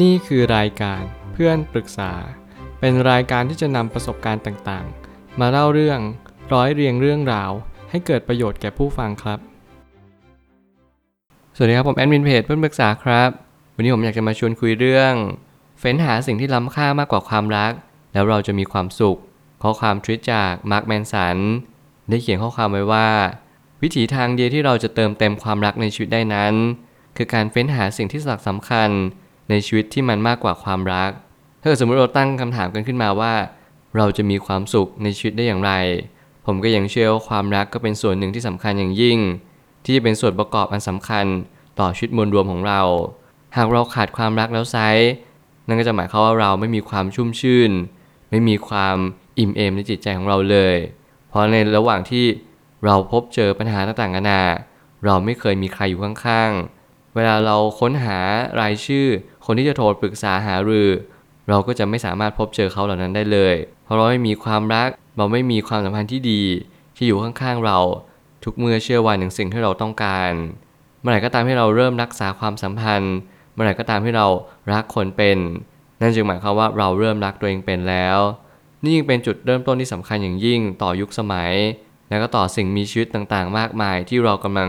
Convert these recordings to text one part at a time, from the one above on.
นี่คือรายการเพื่อนปรึกษา เป็นรายการที่จะนำประสบการณ์ต่างๆ มาเล่าเรื่องร้อยเรียงเรื่องราว ให้เกิดประโยชน์แก่ผู้ฟังครับ สวัสดีครับผมแอดมินเพจเพื่อนปรึกษาครับ วันนี้ผมอยากจะมาชวนคุยเรื่องเฟ้นหาสิ่งที่ล้ำค่ามากกว่าความรัก แล้วเราจะมีความสุข ข้อความทวิตจากมาร์คแมนสันได้เขียนข้อความไว้ว่า วิถีทางเดียวที่เราจะเติมเต็มความรักในชีวิตได้นั้น คือการเฟ้นหาสิ่งที่สำคัญ ในชีวิตที่มันมากกว่าความรัก ถ้าเกิดสมมติเราตั้งคำถามกันขึ้นมาว่า เราจะมีความสุขในชีวิตได้อย่างไร ผมก็ยังเชื่อว่าความรักก็เป็นส่วนหนึ่งที่สำคัญอย่างยิ่ง ที่จะเป็นส่วนประกอบอันสำคัญต่อชีวิตมวลรวมของเรา หากเราขาดความรักแล้วไซนั่นก็จะหมายความว่าเราไม่มีความชุ่มชื่น ไม่มีความอิ่มเอมในจิตใจของเราเลย เพราะในระหว่างที่เราพบเจอปัญหาต่างๆนานา เราไม่เคยมีใครอยู่ข้างๆ เวลาเราค้นหารายชื่อ คนที่จะโทรปรึกษาหารือ เราก็จะไม่สามารถพบเจอเขาเหล่านั้นได้เลย เพราะเราไม่มีความรัก เราไม่มีความสัมพันธ์ที่ดี ที่อยู่ข้างๆเรา ทุกเมื่อเชื่อวันอย่างสิ่งที่เราต้องการ เมื่อไหร่ก็ตามที่เราเริ่มรักษาความสัมพันธ์ เมื่อไหร่ก็ตามที่เรารักคนเป็น นั่นจึงหมายความว่าเราเริ่มรักตัวเองเป็นแล้ว นี่ยังเป็นจุดเริ่มต้นที่สำคัญอย่างยิ่งต่อยุคสมัย และก็ต่อสิ่งมีชีวิตต่างๆ มากมายที่เรากำลัง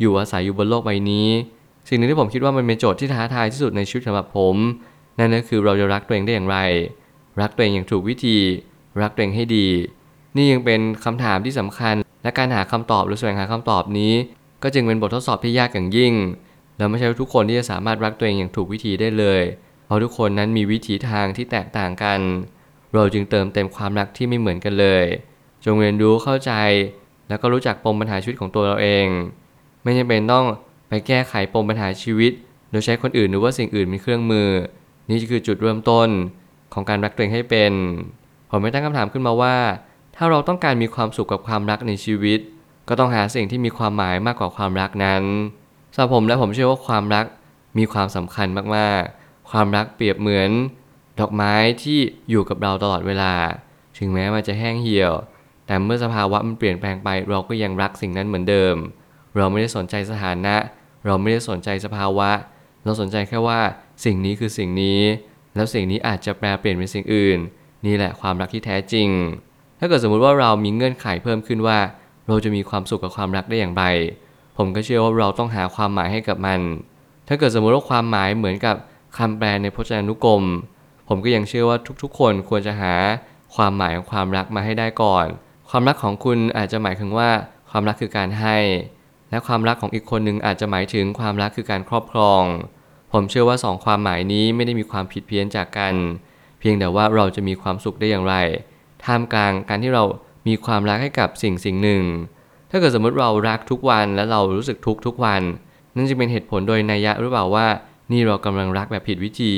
อยู่อาศัยอยู่บนโลกใบนี้ สิ่งหนึ่งที่ผมคิดว่ามันเป็นโจทย์ที่ท้าทายที่สุดในชีวิตสำหรับผม นั่นก็คือเราจะรักตัวเองได้อย่างไร รักตัวเองอย่างถูกวิธี รักตัวเองให้ดี นี่ยังเป็นคำถามที่สำคัญ และการหาคำตอบหรือแสวงหาคำตอบนี้ ก็จึงเป็นบททดสอบที่ยากอย่างยิ่งและไม่ใช่ทุกคนที่จะสามารถรักตัวเองอย่างถูกวิธีได้เลยเพราะทุกคนนั้นมีวิถีทางที่แตกต่างกัน เราจึงเติมเต็มความรักที่ไม่เหมือนกันเลย จงเรียนรู้เข้าใจ แล้วก็รู้จักปมปัญหาชีวิตของตัวเราเอง ไม่จำเป็นต้อง ไปแก้ไขปมปัญหาชีวิต โดยใช้คนอื่นหรือว่าสิ่งอื่นเป็นเครื่องมือ นี่คือจุดเริ่มต้นของการรักตัวเองให้เป็น ผมไม่ตั้งคำถามขึ้นมาว่า ถ้าเราต้องการมีความสุขกับความรักในชีวิต ก็ต้องหาสิ่งที่มีความหมายมากกว่าความรักนั้นสำหรับผมและผมเชื่อว่าความรักมีความสำคัญมากๆ ความรักเปรียบเหมือน ดอกไม้ที่อยู่กับเราตลอดเวลา ถึงแม้มันจะแห้งเหี่ยว แต่เมื่อสภาวะมันเปลี่ยนแปลงไป เราก็ยังรักสิ่งนั้นเหมือนเดิม เราไม่ได้สนใจสถานะ เราไม่ได้สนใจสภาวะ เราสนใจแค่ว่าสิ่งนี้คือสิ่งนี้ แล้วสิ่งนี้อาจจะแปลเปลี่ยนเป็นสิ่งอื่น นี่แหละความรักที่แท้จริง ถ้าเกิดสมมุติว่าเรามีเงื่อนไขเพิ่มขึ้นว่า เราจะมีความสุขกับความรักได้อย่างไร ผมก็เชื่อว่าเราต้องหาความหมายให้กับมัน ถ้าเกิดสมมุติว่าความหมายเหมือนกับคำแปลในพจนานุกรม ผมก็ยังเชื่อว่าทุกๆ คนควรจะหาความหมายของความรักมาให้ได้ก่อน ความรักของคุณอาจจะหมายถึงว่า ความรักคือการให้ และความรักของอีกคนหนึ่งอาจจะหมายถึงความรักคือการครอบครอง ผมเชื่อว่าสองความหมายนี้ไม่ได้มีความผิดเพี้ยนจากกัน เพียงแต่ว่าเราจะมีความสุขได้อย่างไร ท่ามกลางการที่เรามีความรักให้กับสิ่งสิ่งหนึ่ง ถ้าเกิดสมมติเรารักทุกวันและเรารู้สึกทุกทุกวัน นั่นจะเป็นเหตุผลโดยนัยยะหรือเปล่าว่า นี่เรากำลังรักแบบผิดวิธี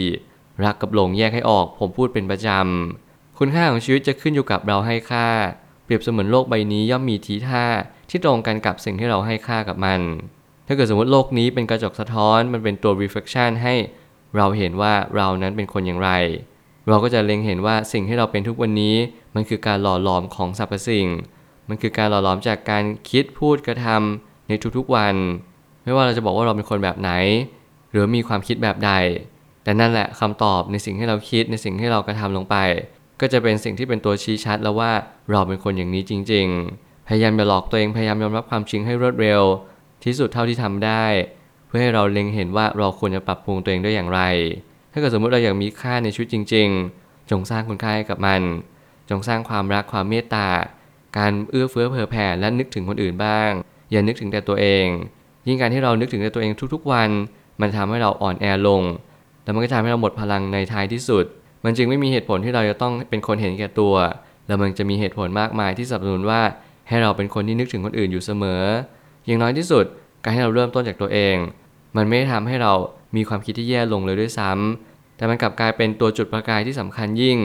รักกับหลงแยกให้ออก ผมพูดเป็นประจำคุณค่าของชีวิตจะขึ้นอยู่กับเราให้ค่า เปรียบเสมือนโลกใบนี้ย่อมมีทีท่า ที่ตรงกันกับสิ่งที่เราให้ค่ากับมัน ถ้าเกิดสมมติโลกนี้เป็นกระจกสะท้อนมันเป็นตัว reflection ให้เราเห็นว่าเรานั้นเป็นคนอย่างไร เราก็จะเล็งเห็นว่าสิ่งที่เราเป็นทุกวันนี้ มันคือการหล่อหลอมของสรรพสิ่ง มันคือการหล่อหลอมจากการคิดพูดกระทำในทุกๆวัน ไม่ว่าเราจะบอกว่าเราเป็นคนแบบไหน หรือมีความคิดแบบใด แต่นั่นแหละคำตอบในสิ่งที่เราคิดในสิ่งที่เรากระทำลงไป ก็จะเป็นสิ่งที่เป็นตัวชี้ชัดแล้วว่าเราเป็นคนอย่างนี้จริง ๆ พยายามอย่าหลอกตัวเองพยายามยอมรับความจริงให้รวดเร็ว ที่สุดเท่าที่ทำได้ เพื่อให้เราเล็งเห็นว่าเราควรจะปรับปรุงตัวเองได้อย่างไร ถ้าเกิดสมมติเราอยากมีค่าในชีวิตจริง ๆ จงสร้างคุณค่าให้กับมัน จงสร้างความรักความเมตตา การเอื้อเฟื้อเผื่อแผ่และนึกถึงคนอื่นบ้าง อย่านึกถึงแต่ตัวเอง ยิ่งการที่เรานึกถึงแต่ตัวเองทุกๆ วัน มันทำให้เราอ่อนแอลง แล้วมันก็ทำให้เราหมดพลังในท้ายที่สุด มันจึงไม่มีเหตุผลที่เราจะต้องเป็นคนเห็นแก่ตัว แล้วมันจะมีเหตุผลมากมายที่สนับสนุนว่า ให้เราเป็นคนที่นึกถึงคนอื่นอยู่เสมอ อย่างน้อยที่สุดการให้เราเริ่มต้นจากตัวเอง มันไม่ได้ทำให้เรามีความคิดที่แย่ลงเลยด้วยซ้ำแต่มันกลับกลายเป็นตัวจุดประกายที่สำคัญยิ่ง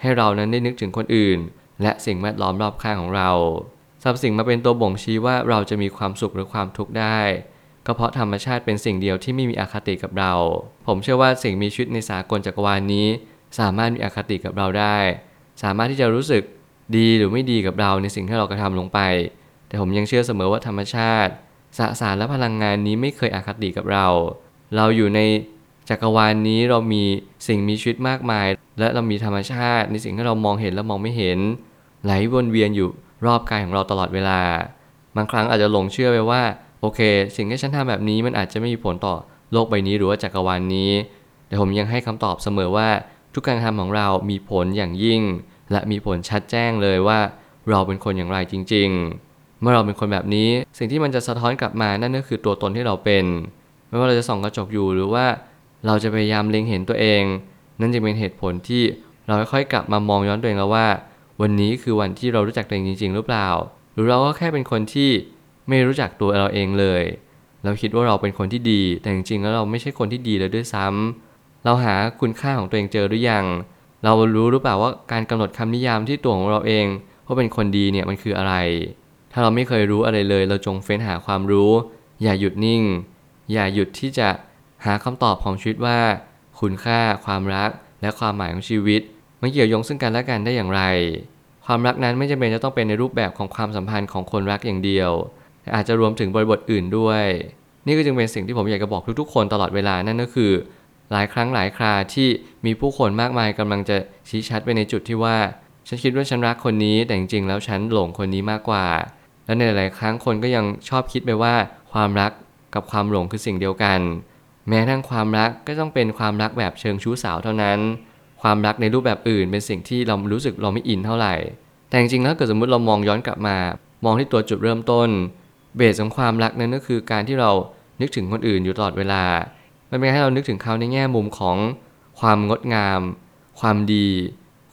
ให้เรานั้นได้นึกถึงคนอื่น และสิ่งแวดล้อมรอบข้างของเราสรรพสิ่งมาเป็นตัวบ่งชี้ว่าเราจะมีความสุขหรือความทุกข์ได้ ก็เพราะธรรมชาติเป็นสิ่งเดียวที่ไม่มีอคติกับเรา ผมเชื่อว่าสิ่งมีชีวิตในสากลจักรวาลนี้ สามารถมีอคติกับเราได้ สามารถที่จะรู้สึก ดีหรือไม่ดีกับเราในสิ่งที่เรากระทำลงไป แต่ผมยังเชื่อเสมอว่าธรรมชาติสสารและพลังงานนี้ไม่เคยอคติกับเรา เราอยู่ในจักรวาลนนี้เรามีสิ่งมีชีวิตมากมาย และเรามีธรรมชาติ ในสิ่งที่เรามองเห็นและมองไม่เห็น ไหลวนเวียนอยู่รอบกายของเราตลอดเวลา บางครั้งอาจจะหลงเชื่อไปว่าโอเค สิ่งที่ฉันทำแบบนี้มันอาจจะไม่มีผลต่อโลกใบนี้หรือว่าจักรวาลนนี้ แต่ผมยังให้คำตอบเสมอว่าทุกการทำของเรามีผลอย่างยิ่ง และมีผลชัดแจ้งเลยว่า เราเป็นคนอย่างไรจริง ๆ เมื่อเราเป็นคนแบบนี้ สิ่งที่มันจะสะท้อนกลับมานั่นก็คือตัวตนที่เราเป็น ไม่ว่าเราจะส่องกระจกอยู่หรือว่า เราจะพยายามเล็งเห็นตัวเอง นั่นจะเป็นเหตุผลที่เราค่อยๆกลับมามองย้อนตัวเองแล้วว่า วันนี้คือวันที่เรารู้จักตัวเองจริง ๆ หรือเปล่า หรือเราก็แค่เป็นคนที่ไม่รู้จักตัวเราเองเลย เราคิดว่าเราเป็นคนที่ดี แต่จริงๆแล้วเราไม่ใช่คนที่ดีเลยด้วยซ้ำเราหาคุณค่าของตัวเองเจอหรือยัง เรารู้หรือเปล่าว่าการกำหนดคำนิยามที่ตัวของเราเองว่าเป็นคนดีเนี่ยมันคืออะไร ถ้าเราไม่เคยรู้อะไรเลย เราจงเฟ้นหาความรู้ อย่าหยุดนิ่ง อย่าหยุดที่จะหาคำตอบของชีวิตว่า คุณค่า ความรัก และความหมายของชีวิตมันเกี่ยวโยงซึ่งกันและกันได้อย่างไร ความรักนั้นไม่จำเป็นจะต้องเป็นในรูปแบบของความสัมพันธ์ของคนรักอย่างเดียว อาจจะรวมถึงบริบทอื่นด้วย นี่ก็จึงเป็นสิ่งที่ผมอยากจะบอกทุกๆ คนตลอดเวลานั่นก็คือ หลายครั้งหลายคราที่มีผู้คนมากมายกำลังจะชี้ชัดไปในจุดที่ว่า ฉันคิดว่าฉันรักคนนี้แต่จริงๆ แล้วฉันหลงคนนี้มากกว่า และในหลายครั้งคนก็ยังชอบคิดไปว่า ความรักกับความหลงคือสิ่งเดียวกัน แม้ทั้งความรักก็ต้องเป็นความรักแบบเชิงชู้สาวเท่านั้น ความรักในรูปแบบอื่นเป็นสิ่งที่เรารู้สึกเราไม่อินเท่าไหร่ แต่จริงๆแล้วเกิดสมมติเรามองย้อนกลับมา มองที่ตัวจุดเริ่มต้น เบสของความรักนั้นก็คือการที่เรานึกถึงคนอื่นอยู่ตลอดเวลา มันเป็นให้เรานึกถึงเขาในแง่มุมของความงดงาม ความดี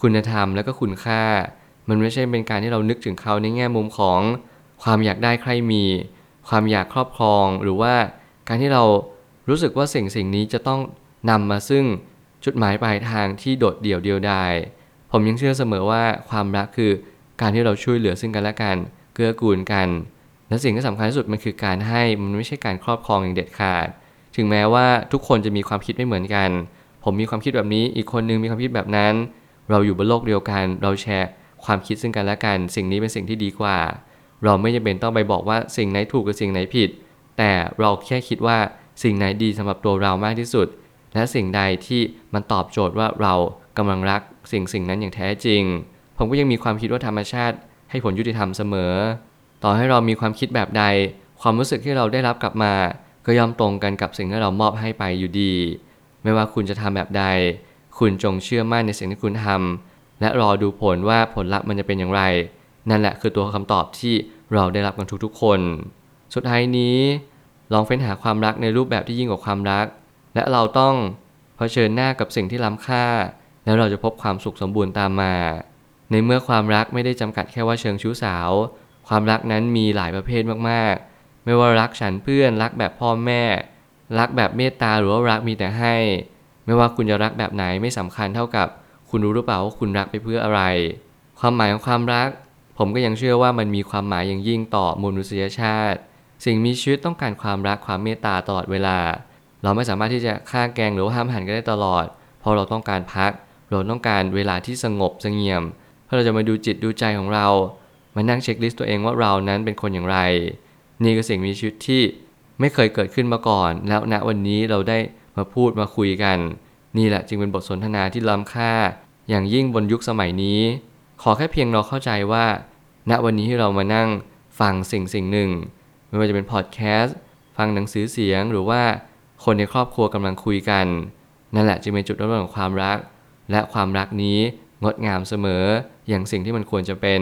คุณธรรมและก็คุณค่า มันไม่ใช่เป็นการที่เรานึกถึงเขาในแง่มุมของ ความอยากได้ใครมี ความอยากครอบครอง หรือว่าการที่เรารู้สึกว่าสิ่งสิ่งนี้จะต้องนำมาซึ่งจุดหมายปลายทางที่โดดเดี่ยวเดียวดายผมยังเชื่อเสมอว่าความรักคือการที่เราช่วยเหลือซึ่งกันและกัน เกื้อกูลกัน และสิ่งที่สำคัญที่สุดมันคือการให้มันไม่ใช่การครอบครองอย่างเด็ดขาด ถึงแม้ว่าทุกคนจะมีความคิดไม่เหมือนกัน ผมมีความคิดแบบนี้ อีกคนนึงมีความคิดแบบนั้น เราอยู่บนโลกเดียวกัน เราแชร์ความคิดซึ่งกันและกัน สิ่งนี้เป็นสิ่งที่ดีกว่า เราไม่จำเป็นต้องไปบอกว่าสิ่งไหนถูกกับสิ่งไหนผิด แต่เราแค่คิดว่าสิ่งไหนดีสำหรับตัวเรามากที่สุด และสิ่งใดที่มันตอบโจทย์ว่าเรากำลังรักสิ่งสิ่งนั้นอย่างแท้จริง ผมก็ยังมีความคิดว่าธรรมชาติ ให้ผลยุติธรรมเสมอ ต่อให้เรามีความคิดแบบใด ความรู้สึกที่เราได้รับกลับมา ก็ย่อมตรงกันกับสิ่งที่เรามอบให้ไปอยู่ดี ไม่ว่าคุณจะทำแบบใด คุณจงเชื่อมั่นในสิ่งที่คุณทำและรอดูผลว่าผลลัพธ์มันจะเป็นอย่างไร นั่นแหละคือตัวคำตอบที่เราได้รับกันทุกๆ คน สุดท้ายนี้ ลองเฟ้นหาความรักในรูปแบบที่ยิ่งกว่าความรัก และเราต้องเผชิญหน้ากับสิ่งที่ล้ำค่า แล้วเราจะพบความสุขสมบูรณ์ตามมา ในเมื่อความรักไม่ได้จำกัดแค่ว่าเชิงชู้สาว ความรักนั้นมีหลายประเภทมาก ไม่ว่ารักฉันเพื่อนรักแบบพ่อแม่ รักแบบเมตตาหรือว่ารักมีแต่ให้ ไม่ว่าคุณจะรักแบบไหนไม่สำคัญเท่ากับ คุณรู้หรือเปล่าว่าคุณรักไปเพื่ออะไร ความหมายของความรัก ผมก็ยังเชื่อว่ามันมีความหมายอย่างยิ่งต่อมนุษยชาติ สิ่งมีชีวิตต้องการความรักความเมตตาตลอดเวลา เราไม่สามารถที่จะฆ่าแกงหรือว่าห้ามหันกันได้ตลอด เพราะเราต้องการพัก เราต้องการเวลาที่สงบสงเงียมเพื่อเราจะมาดูจิตดูใจของเรามานั่งเช็คลิสต์ตัวเองว่าเรานั้นเป็นคนอย่างไร นี่คือสิ่งมีชีวิตที่ไม่เคยเกิดขึ้นมาก่อน แล้วณวันนี้เราได้มาพูดมาคุยกัน นี่แหละจึงเป็นบทสนทนาที่ล้ำค่า อย่างยิ่งบนยุคสมัยนี้ ขอแค่เพียงเราเข้าใจว่า ณวันนี้ที่เรามานั่งฟังสิ่งสิ่งหนึ่ง ไม่ว่าจะเป็นพอดแคสต์ฟังหนังสือเสียงหรือว่าคนในครอบครัวกำลังคุยกัน นั่นแหละจึงเป็นจุดเริ่มต้นของความรัก และความรักนี้งดงามเสมออย่างสิ่งที่มันควรจะเป็น